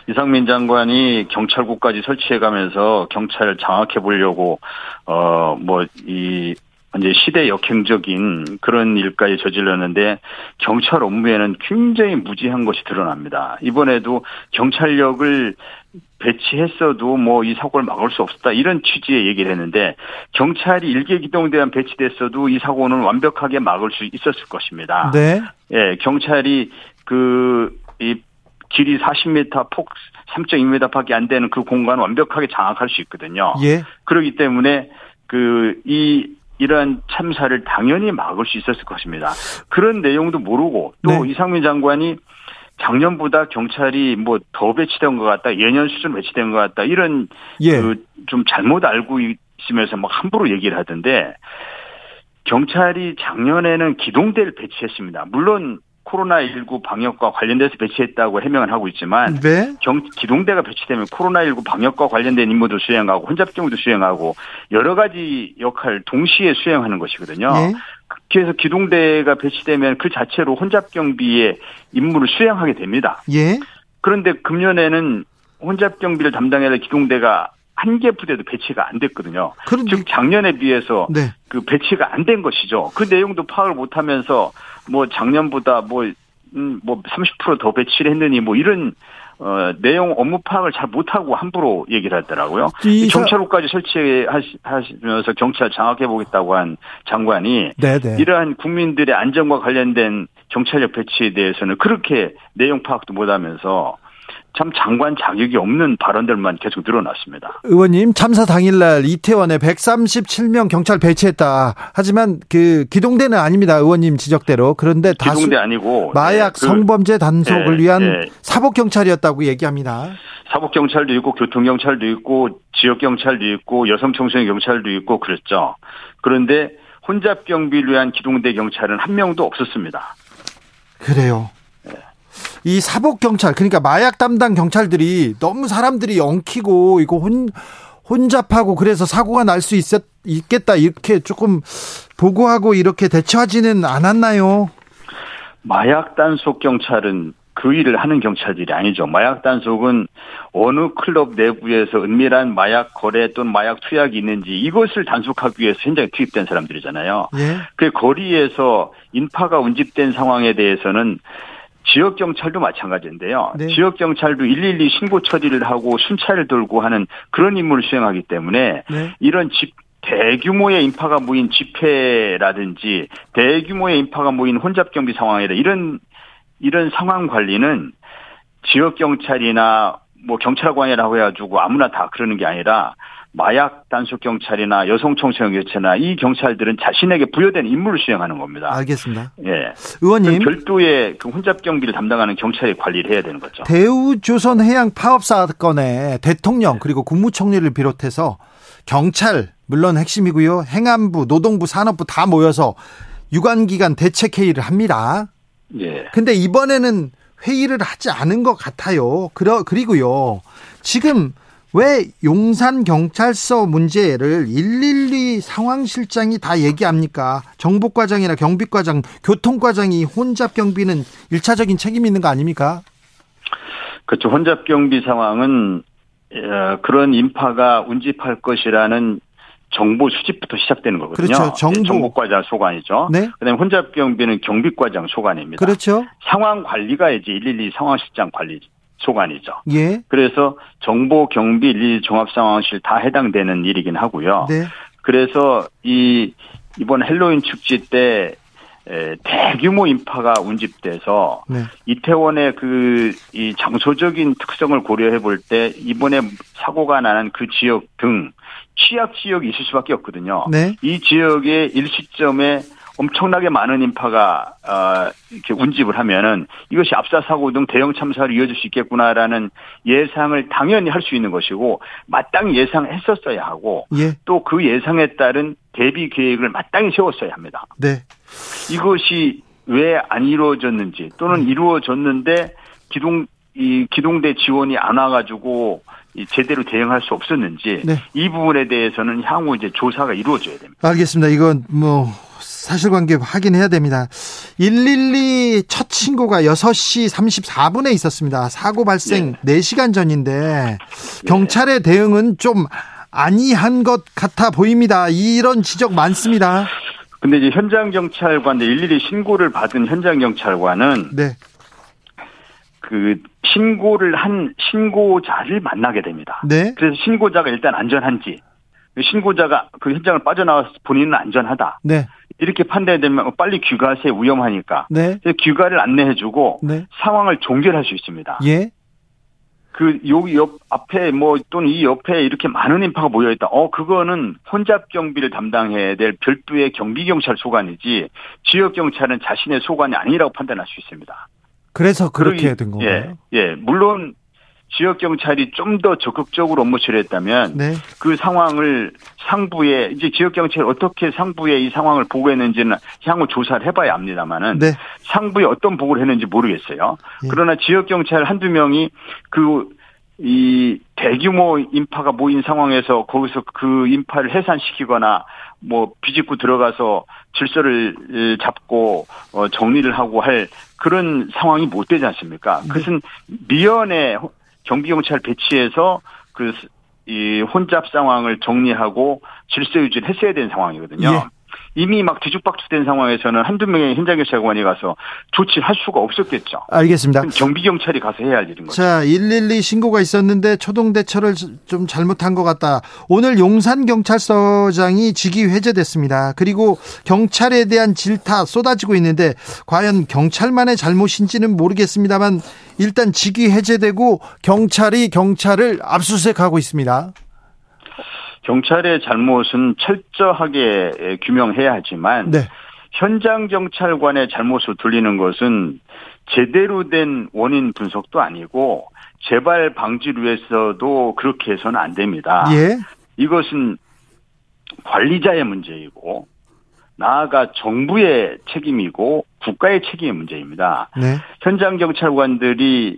이상민 장관이 경찰국까지 설치해가면서 경찰을 장악해 보려고 어 뭐 이 이제 시대 역행적인 그런 일까지 저질렀는데 경찰 업무에는 굉장히 무지한 것이 드러납니다. 이번에도 경찰력을 배치했어도 뭐 이 사고를 막을 수 없었다 이런 취지의 얘기를 했는데 경찰이 일개 기동대만 배치됐어도 이 사고는 완벽하게 막을 수 있었을 것입니다. 네. 예, 경찰이 그이 길이 40m, 폭 3.2m밖에 안 되는 그 공간을 완벽하게 장악할 수 있거든요. 예. 그렇기 때문에 그이 이러한 참사를 당연히 막을 수 있었을 것입니다. 그런 내용도 모르고 또 네. 이상민 장관이 작년보다 경찰이 뭐 더 배치된 것 같다, 예년 수준 배치된 것 같다 이런 예. 그좀 잘못 알고 있으면서 막 함부로 얘기를 하던데 경찰이 작년에는 기동대를 배치했습니다. 물론 코로나19 방역과 관련돼서 배치했다고 해명을 하고 있지만 네. 경, 기동대가 배치되면 코로나19 방역과 관련된 임무도 수행하고 혼잡 경우도 수행하고 여러 가지 역할 동시에 수행하는 것이거든요. 네. 그래서 기동대가 배치되면 그 자체로 혼잡 경비의 임무를 수행하게 됩니다. 예. 그런데 금년에는 혼잡 경비를 담당해야 할 기동대가 한 개 부대도 배치가 안 됐거든요. 그런데... 즉 작년에 비해서 네. 그 배치가 안 된 것이죠. 그 내용도 파악을 못하면서 뭐 작년보다 뭐, 음, 뭐 30%더 배치를 했느니 뭐 이런 어, 내용 업무 파악을 잘 못하고 함부로 얘기를 하더라고요. 이사... 경찰국까지 설치하시면서 경찰 장악해보겠다고 한 장관이 네네. 이러한 국민들의 안전과 관련된 경찰력 배치에 대해서는 그렇게 내용 파악도 못하면서 참 장관 자격이 없는 발언들만 계속 늘어났습니다. 의원님 참사 당일날 이태원에 137명 경찰 배치했다. 하지만 그 기동대는 아닙니다. 의원님 지적대로 그런데 기동대 아니고 마약 네, 그, 성범죄 단속을 네, 위한 네. 사복 경찰이었다고 얘기합니다. 사복 경찰도 있고 교통 경찰도 있고 지역 경찰도 있고 여성 청소년 경찰도 있고 그랬죠. 그런데 혼잡 경비를 위한 기동대 경찰은 한 명도 없었습니다. 그래요. 이 사복 경찰 그러니까 마약 담당 경찰들이 너무 사람들이 엉키고 이거 혼 혼잡하고 그래서 사고가 날수 있었 있겠다 이렇게 조금 보고하고 이렇게 대처하지는 않았나요? 마약 단속 경찰은 그 일을 하는 경찰들이 아니죠. 마약 단속은 어느 클럽 내부에서 은밀한 마약 거래 또는 마약 투약이 있는지 이것을 단속하기 위해서 현장에 투입된 사람들이잖아요. 예. 그 거리에서 인파가 운집된 상황에 대해서는 지역 경찰도 마찬가지인데요. 네. 지역 경찰도 112 신고 처리를 하고 순찰을 돌고 하는 그런 임무를 수행하기 때문에 네. 이런 집 대규모의 인파가 모인 집회라든지 대규모의 인파가 모인 혼잡 경비 상황이라 이런 이런 상황 관리는 지역 경찰이나 뭐 경찰관이라고 해가지고 아무나 다 그러는 게 아니라 마약 단속 경찰이나 여성 청소년 교체나 이 경찰들은 자신에게 부여된 임무를 수행하는 겁니다. 알겠습니다. 예. 의원님 별도의 그 혼잡 경비를 담당하는 경찰이 관리를 해야 되는 거죠. 대우조선 해양 파업 사건에 대통령 네. 그리고 국무총리를 비롯해서 경찰 물론 핵심이고요. 행안부, 노동부, 산업부 다 모여서 유관기관 대책 회의를 합니다. 예. 근데 이번에는 회의를 하지 않은 것 같아요. 그러, 그리고요. 지금 왜 용산 경찰서 문제를 112 상황실장이 다 얘기합니까? 정복과장이나 경비과장, 교통과장이 혼잡 경비는 1차적인 책임이 있는 거 아닙니까? 그렇죠. 혼잡 경비 상황은 어, 그런 인파가 운집할 것이라는 정보 수집부터 시작되는 거거든요. 그렇죠. 정보. 정보 과장 소관이죠. 네. 그다음에 혼잡 경비는 경비과장 소관입니다. 그렇죠. 상황 관리가 이제 112 상황실장 관리 소관이죠. 예. 그래서 정보 경비 112 종합 상황실 다 해당되는 일이긴 하고요. 네. 그래서 이 이번 헬로윈 축제 때 대규모 인파가 운집돼서 네. 이태원의 그 이 장소적인 특성을 고려해 볼 때 이번에 사고가 나는 그 지역 등 취약 지역이 있을 수밖에 없거든요. 네. 이 지역의 일시점에 엄청나게 많은 인파가 어, 이렇게 운집을 하면은 이것이 압사 사고 등 대형 참사로 이어질 수 있겠구나라는 예상을 당연히 할 수 있는 것이고 마땅히 예상했었어야 하고 예. 또그 예상에 따른 대비 계획을 마땅히 세웠어야 합니다. 네. 이것이 왜 안 이루어졌는지 또는 이루어졌는데 기동 이 기동대 지원이 안 와가지고 제대로 대응할 수 없었는지 네. 이 부분에 대해서는 향후 이제 조사가 이루어져야 됩니다. 알겠습니다. 이건 뭐 사실관계 확인해야 됩니다. 112 첫 신고가 6시 34분에 있었습니다. 사고 발생 네. 4시간 전인데 경찰의 대응은 좀 아니한 것 같아 보입니다. 이런 지적 많습니다. 근데 이제 현장 경찰관, 112 신고를 받은 현장 경찰관은 네. 그 신고를 한 신고자를 만나게 됩니다. 네. 그래서 신고자가 일단 안전한지 신고자가 그 현장을 빠져나와서 본인은 안전하다. 네. 이렇게 판단되면 빨리 귀가세 위험하니까. 네. 귀가를 안내해주고 네. 상황을 종결할 수 있습니다. 예. 그 여기 옆 앞에 뭐 또는 이 옆에 이렇게 많은 인파가 모여 있다. 어 그거는 혼잡 경비를 담당해야 될 별도의 경비 경찰 소관이지 지역 경찰은 자신의 소관이 아니라고 판단할 수 있습니다. 그래서 그렇게 된 건가요? 예, 예. 물론 지역 경찰이 좀 더 적극적으로 업무 처리했다면 네. 그 상황을 상부에 이제 지역 경찰이 어떻게 상부에 이 상황을 보고했는지는 향후 조사를 해봐야 합니다만은 네. 상부에 어떤 보고를 했는지 모르겠어요. 예. 그러나 지역 경찰 한두 명이 그 이 대규모 인파가 모인 상황에서 거기서 그 인파를 해산시키거나 뭐 비집고 들어가서 질서를 잡고 어 정리를 하고 할 그런 상황이 못 되지 않습니까? 네. 그것은 미연에 경비 경찰 배치해서 그 이 혼잡 상황을 정리하고 질서 유지를 했어야 되는 상황이거든요. 예. 이미 막 뒤죽박죽된 상황에서는 한두 명의 현장경찰관이 가서 조치할 수가 없었겠죠. 알겠습니다. 경비경찰이 가서 해야 할 일인 거죠. 자, 112 신고가 있었는데 초동 대처를 좀 잘못한 것 같다. 오늘 용산경찰서장이 직위 해제됐습니다. 그리고 경찰에 대한 질타 쏟아지고 있는데 과연 경찰만의 잘못인지는 모르겠습니다만 일단 직위 해제되고 경찰이 경찰을 압수수색하고 있습니다. 경찰의 잘못은 철저하게 규명해야 하지만 네. 현장 경찰관의 잘못을 돌리는 것은 제대로 된 원인 분석도 아니고 재발 방지를 위해서도 그렇게 해서는 안 됩니다. 예. 이것은 관리자의 문제이고 나아가 정부의 책임이고 국가의 책임의 문제입니다. 네. 현장 경찰관들이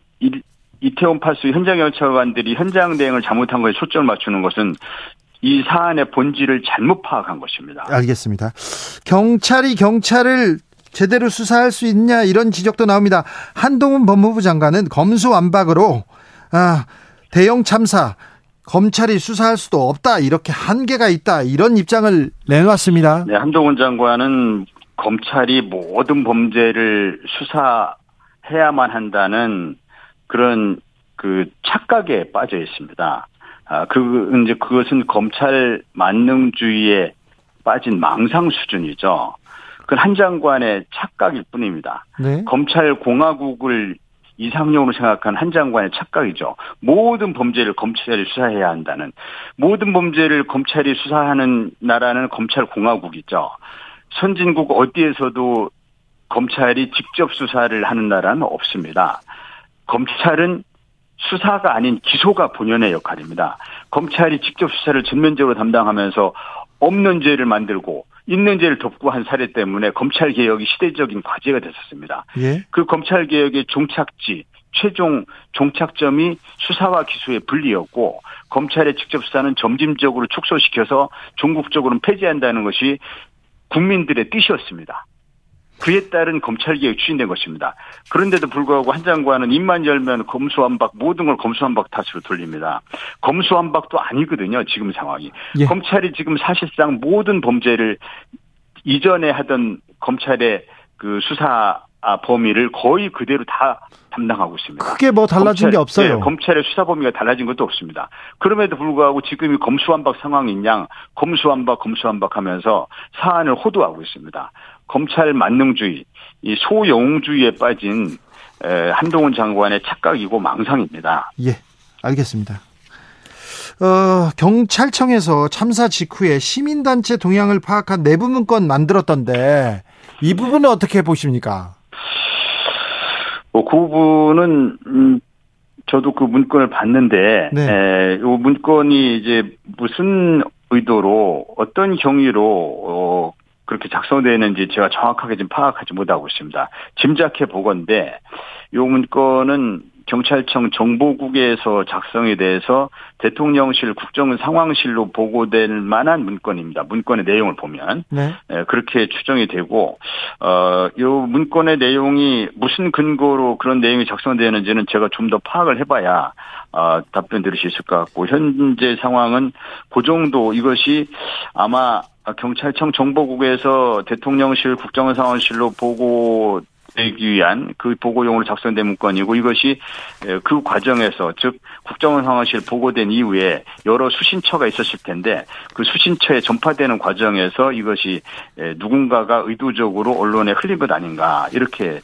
이태원 파수 현장 경찰관들이 현장 대응을 잘못한 것에 초점을 맞추는 것은 이 사안의 본질을 잘못 파악한 것입니다. 알겠습니다. 경찰이 경찰을 제대로 수사할 수 있냐 이런 지적도 나옵니다. 한동훈 법무부 장관은 검수완박으로 아, 대형 참사 검찰이 수사할 수도 없다 이렇게 한계가 있다 이런 입장을 내놨습니다. 네, 한동훈 장관은 검찰이 모든 범죄를 수사해야만 한다는 그런 그 착각에 빠져 있습니다. 아, 그 이제 그것은 검찰 만능주의에 빠진 망상 수준이죠. 그건 한 장관의 착각일 뿐입니다. 네. 검찰 공화국을 이상용으로 생각한 한 장관의 착각이죠. 모든 범죄를 검찰이 수사해야 한다는 모든 범죄를 검찰이 수사하는 나라는 검찰 공화국이죠. 선진국 어디에서도 검찰이 직접 수사를 하는 나라는 없습니다. 검찰은 수사가 아닌 기소가 본연의 역할입니다. 검찰이 직접 수사를 전면적으로 담당하면서 없는 죄를 만들고 있는 죄를 덮고 한 사례 때문에 검찰 개혁이 시대적인 과제가 됐었습니다. 예? 그 검찰 개혁의 종착지, 최종 종착점이 수사와 기소의 분리였고 검찰의 직접 수사는 점진적으로 축소시켜서 종국적으로는 폐지한다는 것이 국민들의 뜻이었습니다. 그에 따른 검찰개혁이 추진된 것입니다. 그런데도 불구하고 한 장관은 입만 열면 검수완박 모든 걸 검수완박 탓으로 돌립니다. 검수완박도 아니거든요. 지금 상황이. 예. 검찰이 지금 사실상 모든 범죄를 이전에 하던 검찰의 그 수사 범위를 거의 그대로 다 담당하고 있습니다. 크게 뭐 달라진 검찰, 게 없어요. 네, 검찰의 수사 범위가 달라진 것도 없습니다. 그럼에도 불구하고 지금이 검수완박 상황인 양 검수완박 검수완박 하면서 사안을 호도하고 있습니다. 검찰 만능주의, 이 소영웅주의에 빠진 한동훈 장관의 착각이고 망상입니다. 예, 알겠습니다. 어, 경찰청에서 참사 직후에 시민단체 동향을 파악한 내부 문건 만들었던데 이 부분은 어떻게 보십니까? 뭐, 그 부분은 음, 저도 그 문건을 봤는데, 네. 에, 이 문건이 이제 무슨 의도로 어떤 경위로 어, 그렇게 작성되는지 제가 정확하게 지금 파악하지 못하고 있습니다. 짐작해 보건데 요 문건은 경찰청 정보국에서 작성이 돼서 대통령실 국정 상황실로 보고될 만한 문건입니다. 문건의 내용을 보면 네. 네, 그렇게 추정이 되고 어요 문건의 내용이 무슨 근거로 그런 내용이 작성되는지는 제가 좀 더 파악을 해봐야 어, 답변 드릴 수 있을 것 같고 현재 상황은 그 정도 이것이 아마 경찰청 정보국에서 대통령실 국정상황실로 보고 되기 위한 그 보고용으로 작성된 문건이고 이것이 그 과정에서 즉 국정원 상황실 보고된 이후에 여러 수신처가 있었을 텐데 그 수신처에 전파되는 과정에서 이것이 누군가가 의도적으로 언론에 흘린 것 아닌가 이렇게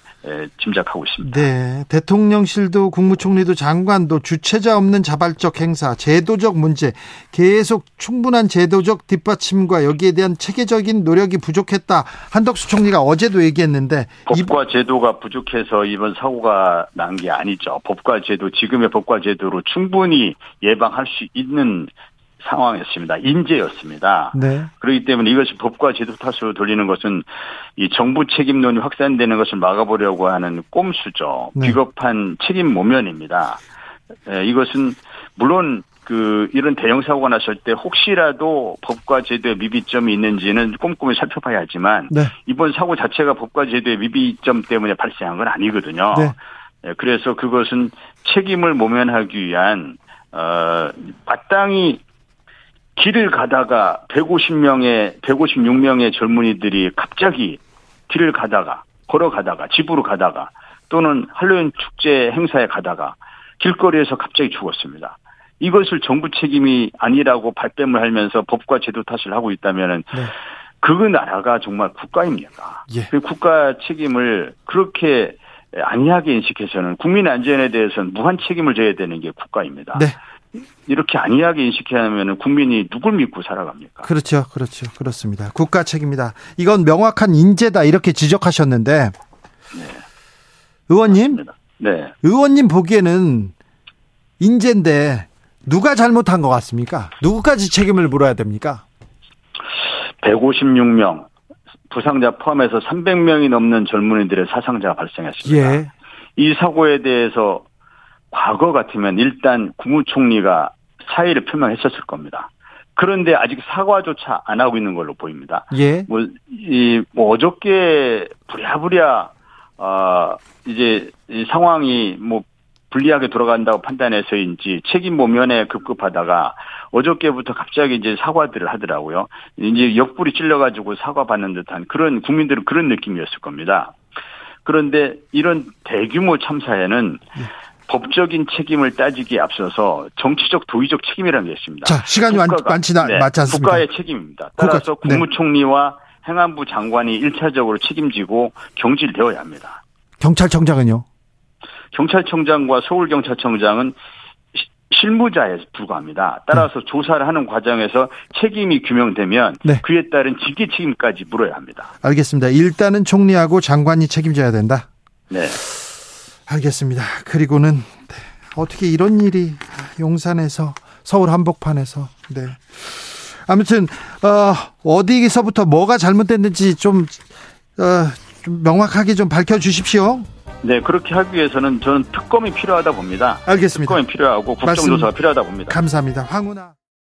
짐작하고 있습니다. 네, 대통령실도 국무총리도 장관도 주체자 없는 자발적 행사, 제도적 문제, 계속 충분한 제도적 뒷받침과 여기에 대한 체계적인 노력이 부족했다. 한덕수 총리가 어제도 얘기했는데 법과 제도가 부족해서 이번 사고가 난 게 아니죠. 법과 제도 지금의 법과 제도로 충분히 예방할 수 있는 상황이었습니다. 인재였습니다. 네. 그렇기 때문에 이것이 법과 제도 탓으로 돌리는 것은 이 정부 책임론이 확산되는 것을 막아보려고 하는 꼼수죠. 네. 비겁한 책임 모면입니다. 예, 이것은 물론 그 이런 대형 사고가 났을 때 혹시라도 법과 제도에 미비점이 있는지는 꼼꼼히 살펴봐야 하지만 네. 이번 사고 자체가 법과 제도의 미비점 때문에 발생한 건 아니거든요. 네. 예, 그래서 그것은 책임을 모면하기 위한 어 마땅히 길을 가다가 150명의 156명의 젊은이들이 갑자기 길을 가다가 걸어가다가 집으로 가다가 또는 할로윈 축제 행사에 가다가 길거리에서 갑자기 죽었습니다. 이것을 정부 책임이 아니라고 발뺌을 하면서 법과 제도 탓을 하고 있다면은 네. 그 나라가 정말 국가입니까? 예. 그 국가 책임을 그렇게 안이하게 인식해서는 국민 안전에 대해서는 무한 책임을 져야 되는 게 국가입니다. 네. 이렇게 안이하게 인식해야 하면 국민이 누굴 믿고 살아갑니까? 그렇죠. 그렇죠. 그렇습니다. 국가 책임이다. 이건 명확한 인재다. 이렇게 지적하셨는데. 네. 의원님? 맞습니다. 네. 의원님 보기에는 인재인데 누가 잘못한 것 같습니까? 누구까지 책임을 물어야 됩니까? 156명, 부상자 포함해서 300명이 넘는 젊은이들의 사상자가 발생했습니다. 예. 이 사고에 대해서 과거 같으면 일단 국무총리가 사의를 표명했었을 겁니다. 그런데 아직 사과조차 안 하고 있는 걸로 보입니다. 예. 뭐, 이, 뭐, 어저께 부랴부랴, 어, 이제 이 상황이 뭐 불리하게 돌아간다고 판단해서인지 책임 모면에 급급하다가 어저께부터 갑자기 이제 사과들을 하더라고요. 이제 옆구리 찔려가지고 사과 받는 듯한 그런 국민들은 그런 느낌이었을 겁니다. 그런데 이런 대규모 참사에는 네. 법적인 책임을 따지기에 앞서서 정치적 도의적 책임이라는 게 있습니다. 자, 시간이 국가가, 많지 네, 맞지 않습니다. 국가의 책임입니다. 따라서 국가, 네. 국무총리와 행안부 장관이 1차적으로 책임지고 경질되어야 합니다. 경찰청장은요? 경찰청장과 서울경찰청장은 실무자에 불과합니다. 따라서 네. 조사를 하는 과정에서 책임이 규명되면 네. 그에 따른 직계 책임까지 물어야 합니다. 알겠습니다. 일단은 총리하고 장관이 책임져야 된다. 네. 알겠습니다. 그리고는 네. 어떻게 이런 일이 용산에서 서울 한복판에서 네. 아무튼 어, 어디서부터 뭐가 잘못됐는지 좀, 어, 좀 명확하게 좀 밝혀 주십시오. 네, 그렇게 하기 위해서는 저는 특검이 필요하다 봅니다. 알겠습니다. 특검이 필요하고 국정조사가 말씀, 필요하다 봅니다. 감사합니다. 황운하